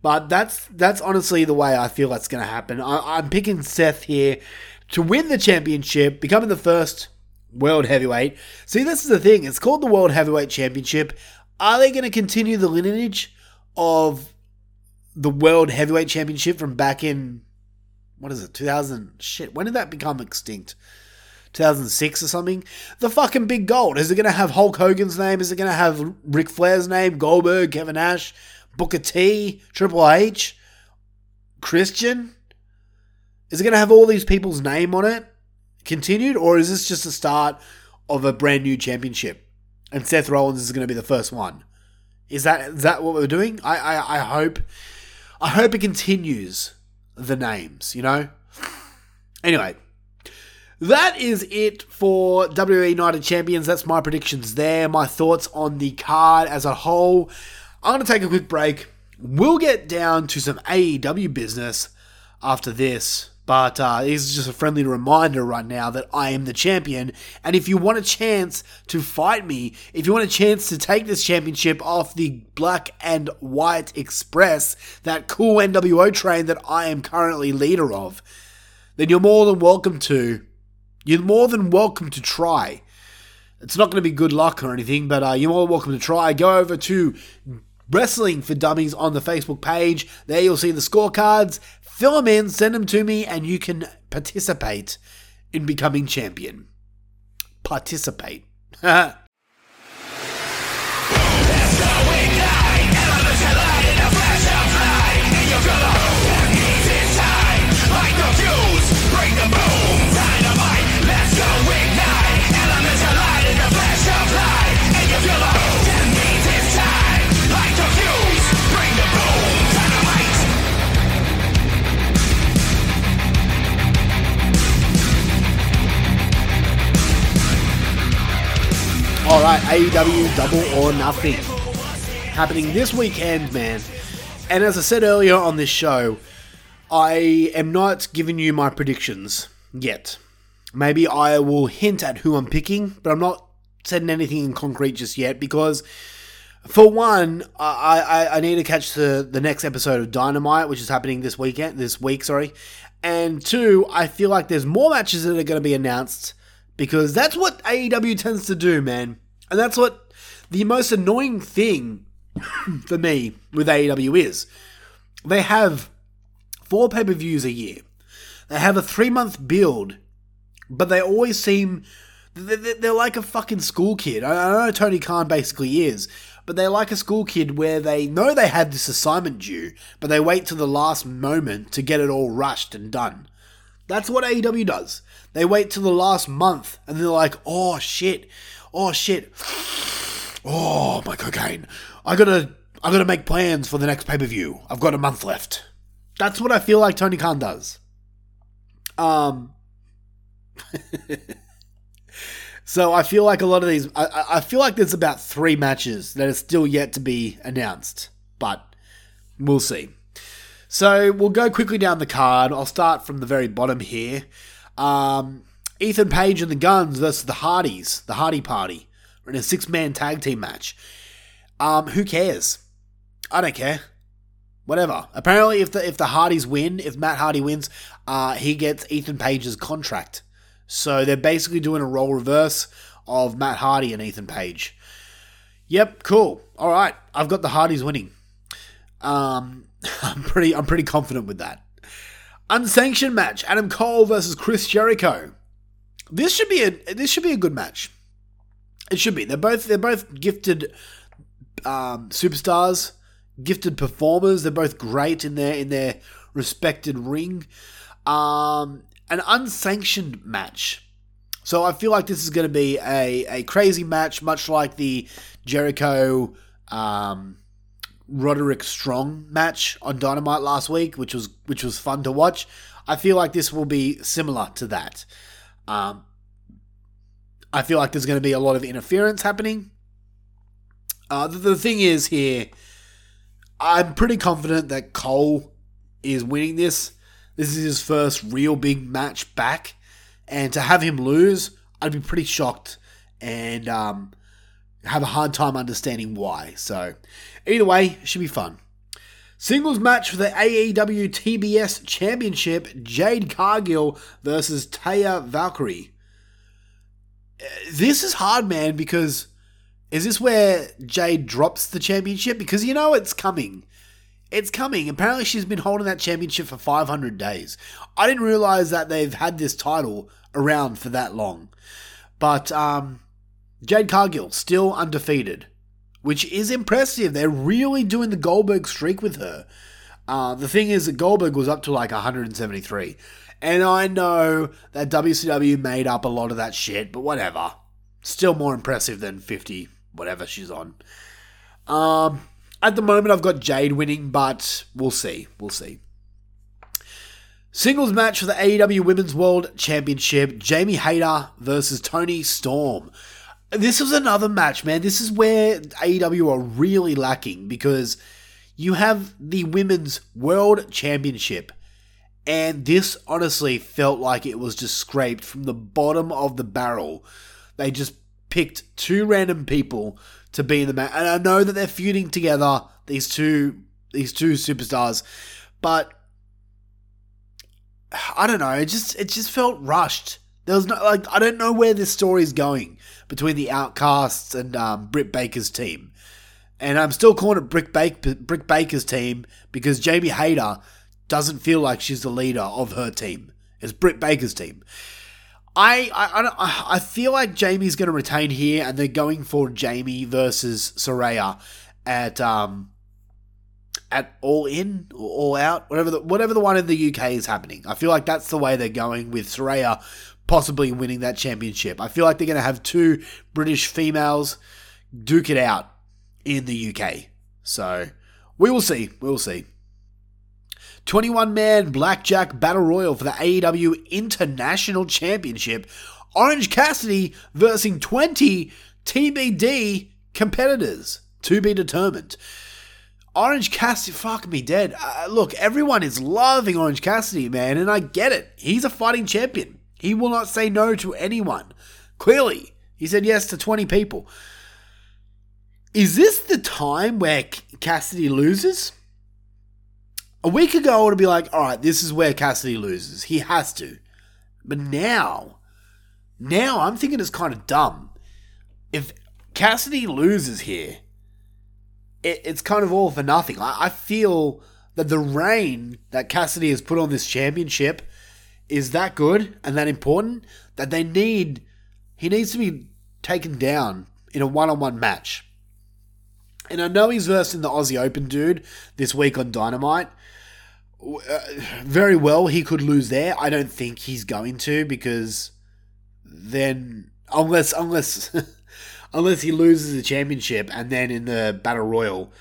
But that's that's honestly the way I feel that's going to happen. I, I'm picking Seth here to win the championship, becoming the first world heavyweight. See, this is the thing. It's called the World Heavyweight Championship. Are they going to continue the lineage of the World Heavyweight Championship from back in what is it, 2000? Shit, when did that become extinct? 2006 or something. The fucking big gold. Is it going to have Hulk Hogan's name? Is it going to have Ric Flair's name? Goldberg, Kevin Nash, Booker T, Triple H, Christian? Is it going to have all these people's name on it continued, or is this just the start of a brand new championship? And Seth Rollins is going to be the first one. Is that is that what we're doing? I, I, I hope I hope it continues the names, you know? Anyway, that is it for WWE Night of Champions. That's my predictions there, my thoughts on the card as a whole. I'm going to take a quick break. We'll get down to some AEW business after this. But uh, this is just a friendly reminder right now that I am the champion. And if you want a chance to fight me, if you want a chance to take this championship off the Black and White Express, that cool NWO train that I am currently leader of, then you're more than welcome to. You're more than welcome to try. It's not going to be good luck or anything, but uh, you're more than welcome to try. Go over to Wrestling for Dummies on the Facebook page. There you'll see the scorecards. Fill them in, send them to me, and you can participate in becoming champion. Participate. All right, AEW Double or Nothing happening this weekend, man. And as I said earlier on this show, I am not giving you my predictions yet. Maybe I will hint at who I'm picking, but I'm not setting anything in concrete just yet because, for one, I, I, I need to catch the, the next episode of Dynamite, which is happening this weekend, this week, sorry. And two, I feel like there's more matches that are going to be announced because that's what AEW tends to do, man. And that's what the most annoying thing for me with AEW is. They have four pay per views a year, they have a three month build, but they always seem. They're like a fucking school kid. I know Tony Khan basically is, but they're like a school kid where they know they had this assignment due, but they wait till the last moment to get it all rushed and done. That's what AEW does. They wait till the last month and they're like, oh shit, oh shit, oh my cocaine. I gotta, I gotta make plans for the next pay per view. I've got a month left. That's what I feel like Tony Khan does. Um. so I feel like a lot of these, I, I feel like there's about three matches that are still yet to be announced, but we'll see. So we'll go quickly down the card. I'll start from the very bottom here. Um, Ethan Page and the Gunns versus the Hardys, the Hardy Party, in a six man tag team match. Um, who cares? I don't care. Whatever. Apparently, if the if the Hardys win, if Matt Hardy wins, uh, he gets Ethan Page's contract. So they're basically doing a role reverse of Matt Hardy and Ethan Page. Yep, cool. All right, I've got the Hardys winning. Um, I'm pretty I'm pretty confident with that. Unsanctioned match: Adam Cole versus Chris Jericho. This should be a this should be a good match. It should be. They're both they're both gifted um, superstars, gifted performers. They're both great in their in their respected ring. Um, an unsanctioned match. So I feel like this is going to be a, a crazy match, much like the Jericho um, Roderick Strong match on Dynamite last week, which was which was fun to watch. I feel like this will be similar to that. Um, I feel like there's going to be a lot of interference happening. Uh, the, the thing is here, I'm pretty confident that Cole is winning this. This is his first real big match back, and to have him lose, I'd be pretty shocked and um, have a hard time understanding why. So, either way, should be fun. Singles match for the AEW TBS Championship Jade Cargill versus Taya Valkyrie. Uh, this is hard, man, because is this where Jade drops the championship? Because you know it's coming. It's coming. Apparently, she's been holding that championship for 500 days. I didn't realize that they've had this title around for that long. But um, Jade Cargill, still undefeated which is impressive. They're really doing the Goldberg streak with her. Uh, the thing is that Goldberg was up to like 173, And I know that WCW made up a lot of that shit, but whatever. Still more impressive than 50, whatever she's on. Um, at the moment, I've got Jade winning, but we'll see. We'll see. Singles match for the AEW Women's World Championship Jamie Hayter versus Toni Storm. This was another match, man. This is where AEW are really lacking because you have the Women's World Championship, and this honestly felt like it was just scraped from the bottom of the barrel. They just picked two random people to be in the match, and I know that they're feuding together. These two, these two superstars, but I don't know. It just it just felt rushed. There was no like I don't know where this story is going between the Outcasts and um, Britt Baker's team, and I'm still calling it Brick, Brick Baker's team because Jamie Hayter doesn't feel like she's the leader of her team. It's Britt Baker's team. I I, I, feel like Jamie's going to retain here, and they're going for Jamie versus Saraya at um at All In or All Out, whatever the whatever the one in the UK is happening. I feel like that's the way they're going with Saraya possibly winning that championship. I feel like they're going to have two British females duke it out in the UK. So we will see. We will see. 21 man blackjack battle royal for the AEW International Championship. Orange Cassidy versus 20 TBD competitors to be determined. Orange Cassidy, fuck me dead. Uh, look, everyone is loving Orange Cassidy, man, and I get it. He's a fighting champion. He will not say no to anyone. Clearly, he said yes to 20 people. Is this the time where Cassidy loses? A week ago, I would be like, all right, this is where Cassidy loses. He has to. But now, now I'm thinking it's kind of dumb. If Cassidy loses here, it, it's kind of all for nothing. I, I feel that the reign that Cassidy has put on this championship is that good and that important that they need. He needs to be taken down in a one-on-one match. And I know he's versed in the Aussie Open, dude, this week on Dynamite. Uh, very well, he could lose there. I don't think he's going to because then, unless unless unless he loses the championship and then in the battle royal,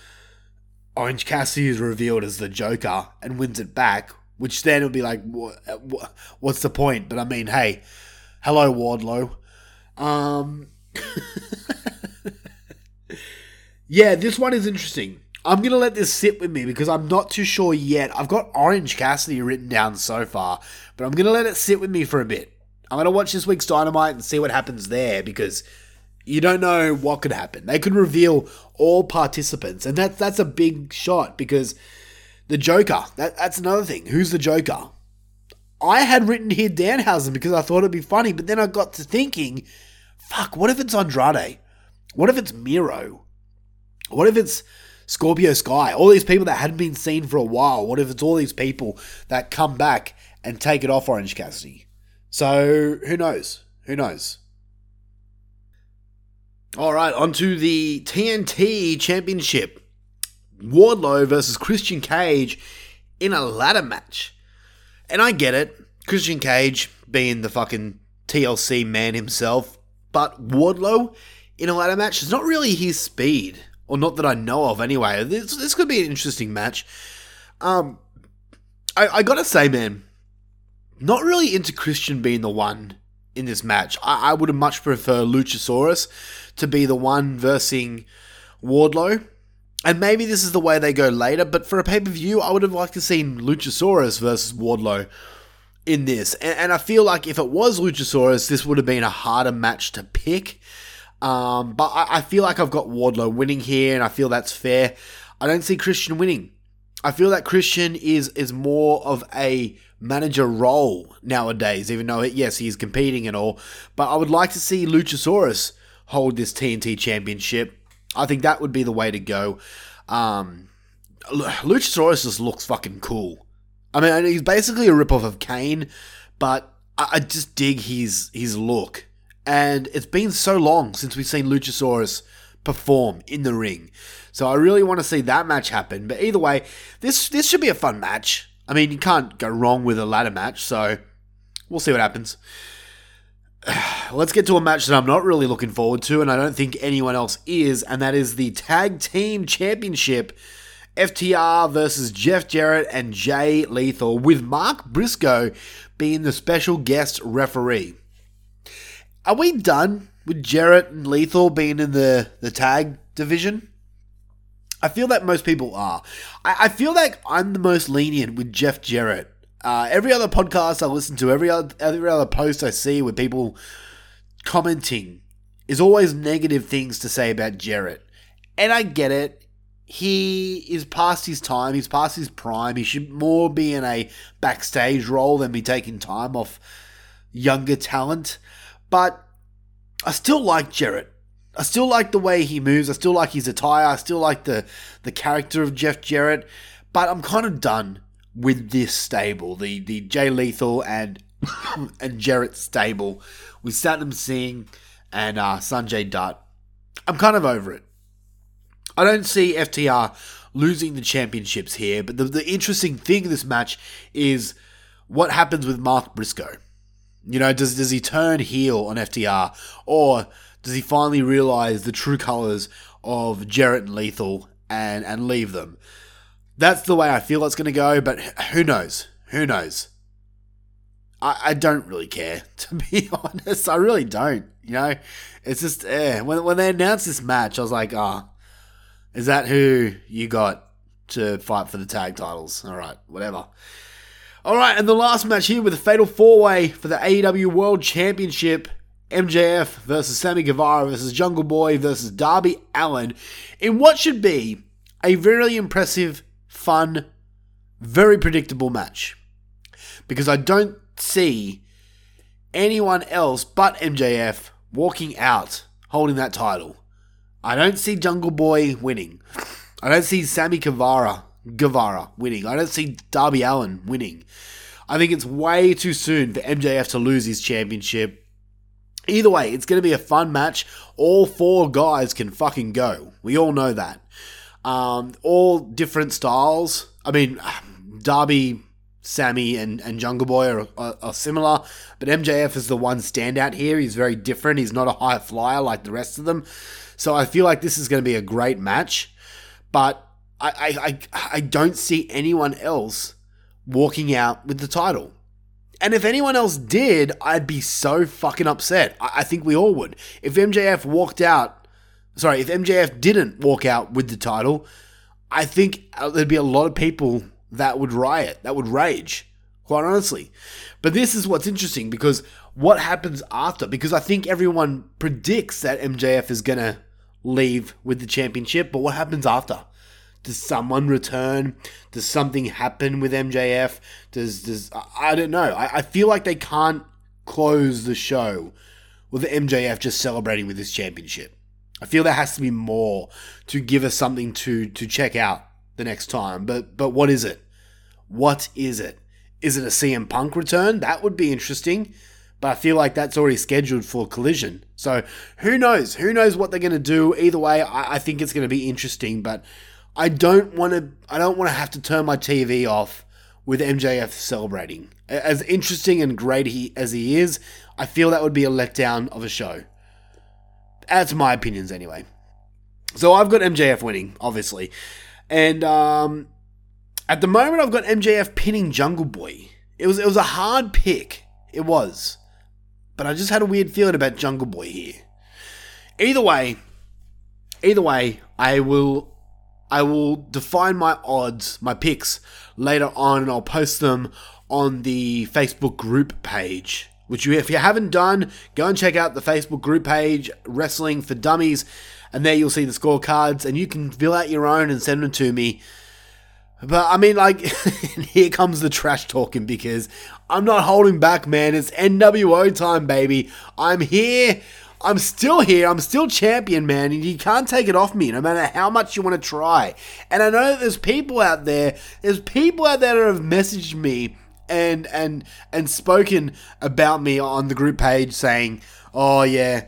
Orange Cassidy is revealed as the Joker and wins it back, which then would be like, what, what, what's the point? But I mean, hey, hello Wardlow. Um, yeah, this one is interesting. I'm gonna let this sit with me because I'm not too sure yet. I've got Orange Cassidy written down so far, but I'm gonna let it sit with me for a bit. I'm gonna watch this week's Dynamite and see what happens there because you don't know what could happen. They could reveal all participants, and that's that's a big shot because the Joker. That, that's another thing. Who's the Joker? I had written here Danhausen because I thought it'd be funny, but then I got to thinking, fuck, what if it's Andrade? What if it's Miro? What if it's Scorpio Sky? All these people that hadn't been seen for a while. What if it's all these people that come back and take it off Orange Cassidy? So who knows? Who knows? All right, on to the TNT Championship. Wardlow versus Christian Cage in a ladder match. And I get it. Christian Cage being the fucking TLC man himself. But Wardlow in a ladder match is not really his speed. Or not that I know of anyway. This, this could be an interesting match. Um, I, I gotta say, man, not really into Christian being the one in this match. I, I would have much prefer Luchasaurus to be the one versing Wardlow. And maybe this is the way they go later, but for a pay per view, I would have liked to seen Luchasaurus versus Wardlow in this. And, and, I feel like if it was Luchasaurus, this would have been a harder match to pick. Um, but I, I feel like I've got Wardlow winning here, and I feel that's fair. I don't see Christian winning. I feel that Christian is is more of a manager role nowadays, even though yes, he's competing and all. But I would like to see Luchasaurus hold this TNT championship. I think that would be the way to go. Um, Luchasaurus just looks fucking cool. I mean, he's basically a ripoff of Kane, but I, just dig his his look. And it's been so long since we've seen Luchasaurus perform in the ring. So I really want to see that match happen. But either way, this this should be a fun match. I mean, you can't go wrong with a ladder match, so We'll see what happens. Let's get to a match that I'm not really looking forward to, and I don't think anyone else is, and that is the Tag Team Championship. FTR versus Jeff Jarrett and Jay Lethal, with Mark Briscoe being the special guest referee. Are we done with Jarrett and Lethal being in the, the tag division? I feel that most people are. I, I feel like I'm the most lenient with Jeff Jarrett. Uh, every other podcast I listen to, every other, every other post I see with people commenting is always negative things to say about Jarrett. And I get it. He is past his time. He's past his prime. He should more be in a backstage role than be taking time off younger talent. But I still like Jarrett. I still like the way he moves. I still like his attire. I still like the the character of Jeff Jarrett. But I'm kind of done with this stable, the the Jay Lethal and and Jarrett stable with Satnam Singh and uh, Sanjay Dutt. I'm kind of over it. I don't see FTR losing the championships here, but the, the interesting thing in this match is what happens with Mark Briscoe. You know, does does he turn heel on FTR, or does he finally realize the true colors of Jarrett and Lethal and and leave them? That's the way I feel it's going to go, but who knows? Who knows? I, I don't really care, to be honest. I really don't. You know, it's just eh. When when they announced this match, I was like, ah, oh, is that who you got to fight for the tag titles? All right, whatever. All right, and the last match here with a fatal four way for the AEW World Championship. MJF versus Sammy Guevara versus Jungle Boy versus Darby Allin in what should be a very impressive, fun, very predictable match. Because I don't see anyone else but MJF walking out holding that title. I don't see Jungle Boy winning. I don't see Sammy Guevara Guevara winning. I don't see Darby Allin winning. I think it's way too soon for MJF to lose his championship. Either way, it's going to be a fun match. All four guys can fucking go. We all know that. Um, all different styles. I mean, Darby, Sammy, and, and Jungle Boy are, are, are similar, but MJF is the one standout here. He's very different. He's not a high flyer like the rest of them. So I feel like this is going to be a great match. But I, I, I don't see anyone else walking out with the title. And if anyone else did, I'd be so fucking upset. I, I think we all would. If MJF walked out, sorry, if MJF didn't walk out with the title, I think uh, there'd be a lot of people that would riot, that would rage, quite honestly. But this is what's interesting because what happens after? Because I think everyone predicts that MJF is going to leave with the championship, but what happens after? Does someone return? Does something happen with MJF? Does does I don't know. I, I feel like they can't close the show with MJF just celebrating with his championship. I feel there has to be more to give us something to to check out the next time. But but what is it? What is it? Is it a CM Punk return? That would be interesting. But I feel like that's already scheduled for Collision. So who knows? Who knows what they're to do? Either way, I, I think it's to be interesting. But I don't want to. I don't want to have to turn my TV off with MJF celebrating. As interesting and great he as he is, I feel that would be a letdown of a show. That's my opinions anyway. So I've got MJF winning, obviously, and um, at the moment I've got MJF pinning Jungle Boy. It was it was a hard pick. It was, but I just had a weird feeling about Jungle Boy here. Either way, either way, I will I will define my odds, my picks later on, and I'll post them on the Facebook group page. Which you, if you haven't done, go and check out the Facebook group page, Wrestling for Dummies, and there you'll see the scorecards, and you can fill out your own and send them to me. But I mean, like, here comes the trash talking because I'm not holding back, man. It's NWO time, baby. I'm here. I'm still here. I'm still champion, man, and you can't take it off me no matter how much you want to try. And I know that there's people out there, there's people out there that have messaged me and and and spoken about me on the group page saying, "Oh yeah,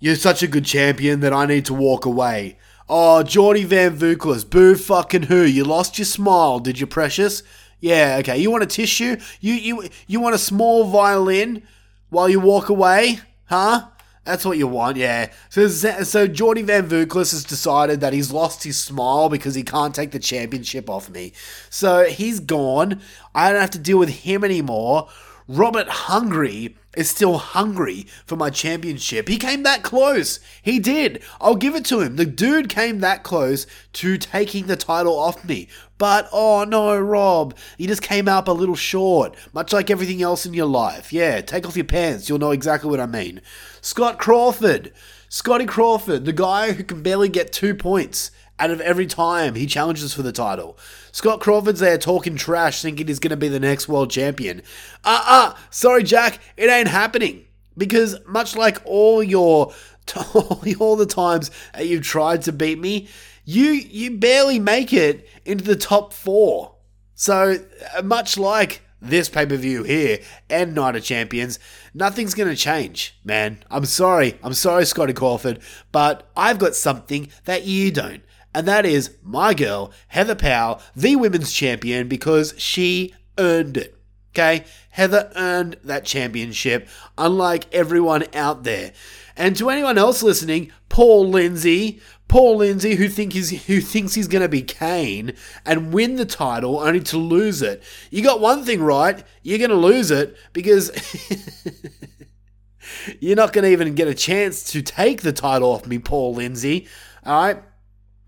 you're such a good champion that I need to walk away." Oh, Geordie Van Vuklis, boo fucking who? You lost your smile, did you, precious? Yeah, okay. You want a tissue? You you you want a small violin while you walk away? Huh? That's what you want, yeah. So, so Jordy Van Vuklis has decided that he's lost his smile because he can't take the championship off me. So he's gone. I don't have to deal with him anymore. Robert Hungry is still hungry for my championship. He came that close. He did. I'll give it to him. The dude came that close to taking the title off me. But oh no, Rob, you just came up a little short, much like everything else in your life. Yeah, take off your pants. You'll know exactly what I mean. Scott Crawford. Scotty Crawford, the guy who can barely get two points out of every time he challenges for the title. Scott Crawford's there talking trash, thinking he's going to be the next world champion. Uh uh, sorry, Jack, it ain't happening. Because much like all your all the times that you've tried to beat me, you you barely make it into the top four. So uh, much like this pay per view here and Night of Champions, nothing's going to change, man. I'm sorry. I'm sorry, Scotty Crawford, but I've got something that you don't and that is my girl, Heather Powell, the women's champion, because she earned it. Okay? Heather earned that championship, unlike everyone out there. And to anyone else listening, Paul Lindsay, Paul Lindsay, who think he's who thinks he's going to be Kane and win the title only to lose it. You got one thing right: you're going to lose it because you're not going to even get a chance to take the title off me, Paul Lindsay. All right.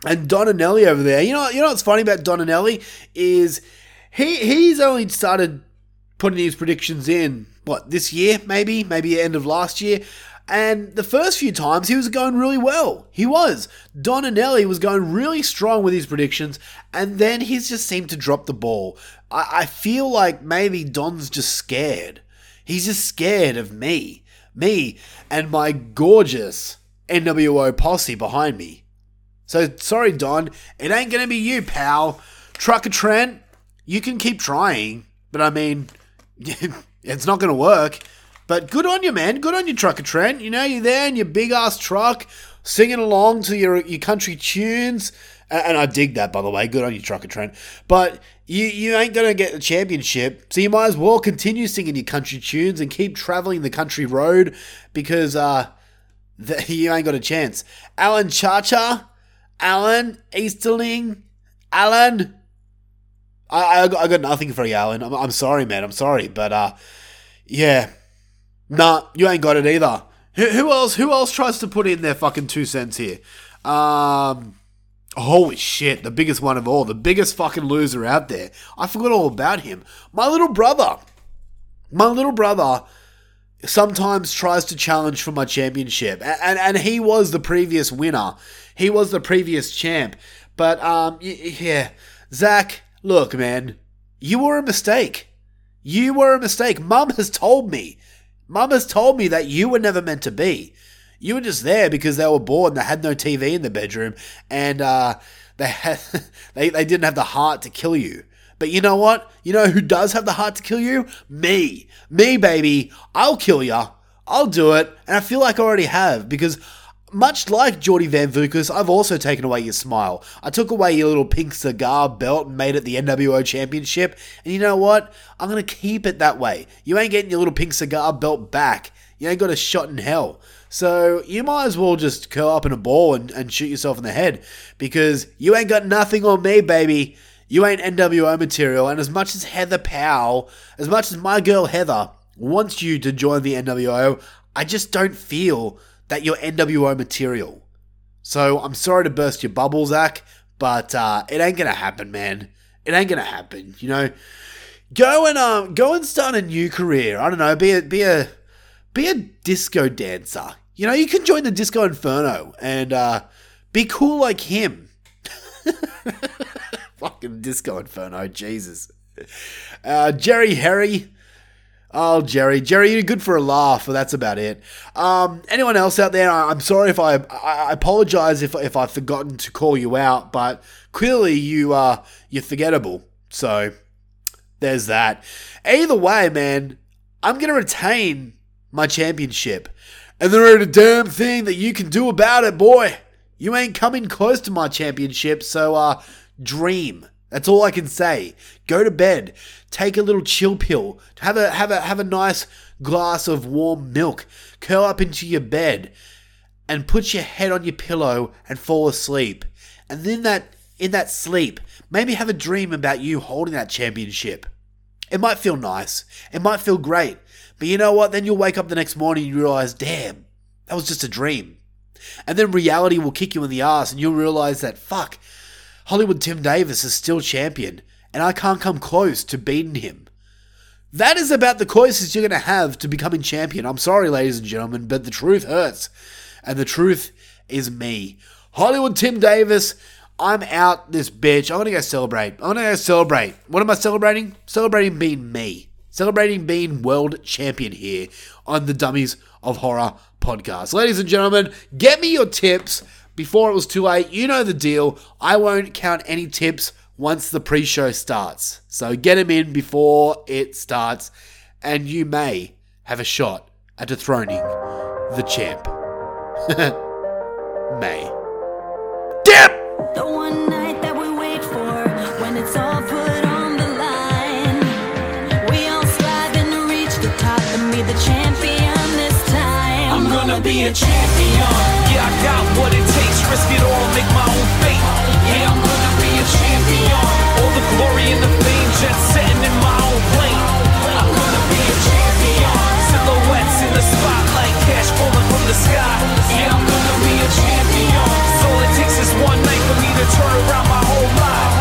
And Donanelli over there, you know, you know what's funny about Donanelli is he he's only started putting his predictions in what this year, maybe, maybe end of last year. And the first few times he was going really well. He was. Donanelli was going really strong with his predictions, and then he's just seemed to drop the ball. I, I feel like maybe Don's just scared. He's just scared of me. Me and my gorgeous NWO posse behind me. So sorry, Don, it ain't gonna be you, pal. Trucker Trent, you can keep trying, but I mean, it's not gonna work. But good on you, man. Good on you, Trucker Trent. You know, you're there in your big ass truck, singing along to your your country tunes. And I dig that, by the way. Good on you, Trucker Trent. But you, you ain't going to get the championship, so you might as well continue singing your country tunes and keep traveling the country road because uh, the, you ain't got a chance. Alan Chacha, Alan Easterling, Alan. I, I, I got nothing for you, Alan. I'm, I'm sorry, man. I'm sorry, but uh, yeah, nah, you ain't got it either. Who, who else? Who else tries to put in their fucking two cents here? Um, holy shit, the biggest one of all, the biggest fucking loser out there. I forgot all about him. My little brother. My little brother sometimes tries to challenge for my championship, and, and, and he was the previous winner. He was the previous champ. But um, yeah, Zach, look, man, you were a mistake. You were a mistake. Mum has told me. Mum has told me that you were never meant to be. You were just there because they were bored and they had no TV in the bedroom, and uh, they had they they didn't have the heart to kill you. But you know what? You know who does have the heart to kill you? Me. Me, baby. I'll kill ya. I'll do it. And I feel like I already have because much like Jordy Van Vukis, I've also taken away your smile. I took away your little pink cigar belt and made it the NWO Championship. And you know what? I'm to keep it that way. You ain't getting your little pink cigar belt back. You ain't got a shot in hell. So you might as well just curl up in a ball and, and shoot yourself in the head because you ain't got nothing on me, baby. You ain't NWO material, and as much as Heather Powell, as much as my girl Heather wants you to join the NWO, I just don't feel that you're NWO material. So I'm sorry to burst your bubble, Zach, but uh, it ain't gonna happen, man. It ain't gonna happen. You know, go and um, go and start a new career. I don't know, be a be a be a disco dancer. You know, you can join the Disco Inferno and uh, be cool like him. Fucking Disco Inferno, Jesus. Uh, Jerry Harry. Oh, Jerry. Jerry, you're good for a laugh, but that's about it. Um, anyone else out there, I'm sorry if I, I apologize if, if I've forgotten to call you out, but clearly you, uh, you're forgettable. So there's that. Either way, man, I'm to retain my championship. And there ain't a damn thing that you can do about it, boy. You ain't coming close to my championship, so uh, dream. That's all I can say. Go to bed, take a little chill pill, have a have a have a nice glass of warm milk, curl up into your bed, and put your head on your pillow and fall asleep. And then that in that sleep, maybe have a dream about you holding that championship. It might feel nice. It might feel great. But you know what? Then you'll wake up the next morning and realize, damn, that was just a dream. And then reality will kick you in the ass and you'll realize that, fuck, Hollywood Tim Davis is still champion, and I can't come close to beating him. That is about the closest you're going to have to becoming champion. I'm sorry, ladies and gentlemen, but the truth hurts. And the truth is me. Hollywood Tim Davis, I'm out this bitch. I'm going to go celebrate. I'm going to go celebrate. What am I celebrating? Celebrating being me. Celebrating being world champion here on the Dummies of Horror podcast. Ladies and gentlemen, get me your tips before it was too late. You know the deal. I won't count any tips once the pre show starts. So get them in before it starts, and you may have a shot at dethroning the champ. may. Dip! The one night that we wait for when it's all put on the line. We all striving to reach the top and be the champion this time. I'm gonna be a champion. Yeah, I got what it takes. Risk it all, make my own fate. Yeah, I'm gonna be a champion. All the glory and the fame, just setting in my own plane. I'm gonna be a champion. Silhouettes in the spotlight, cash falling from the sky. Yeah, I'm gonna be a champion. So it takes is one night for me to turn around my whole life.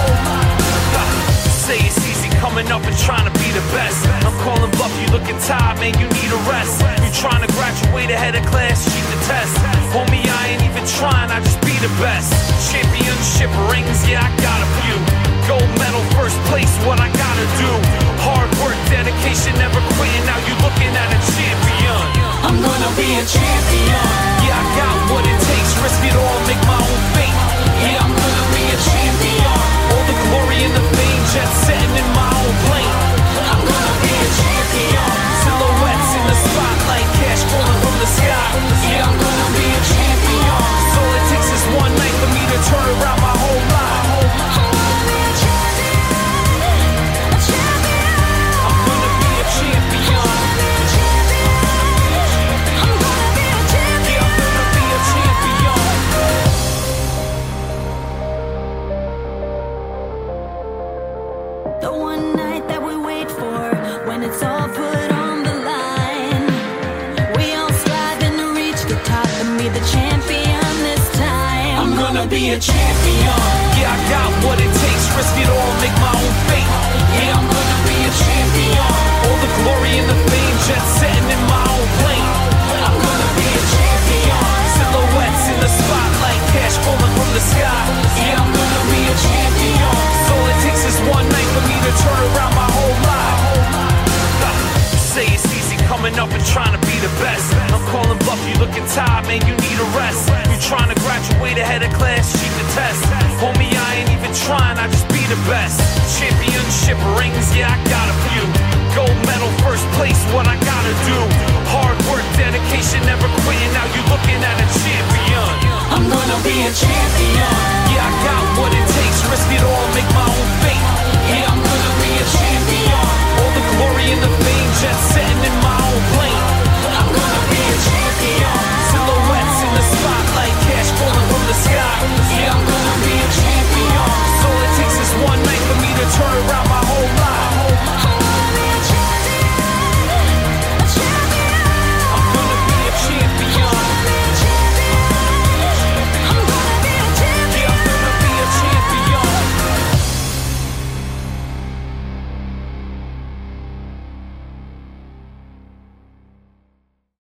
Say it's coming up and trying to be the best. I'm calling bluff, you looking tired, man, you need a rest. You trying to graduate ahead of class, cheat the test. Homie, I ain't even trying, I just be the best. Championship rings, yeah, I got a few. Gold medal, first place, what I gotta do. Hard work, dedication, never quitting. Now you looking at a champion. I'm gonna be a champion. Yeah, I got what it takes, risk it all, make my own fate. Yeah, I'm gonna be a champion. All the glory and the fame, jet setting Silhouettes in the spotlight, cash falling from the sky. Yeah, I'm gonna be a champion. All it takes is one night for me to turn around my whole life.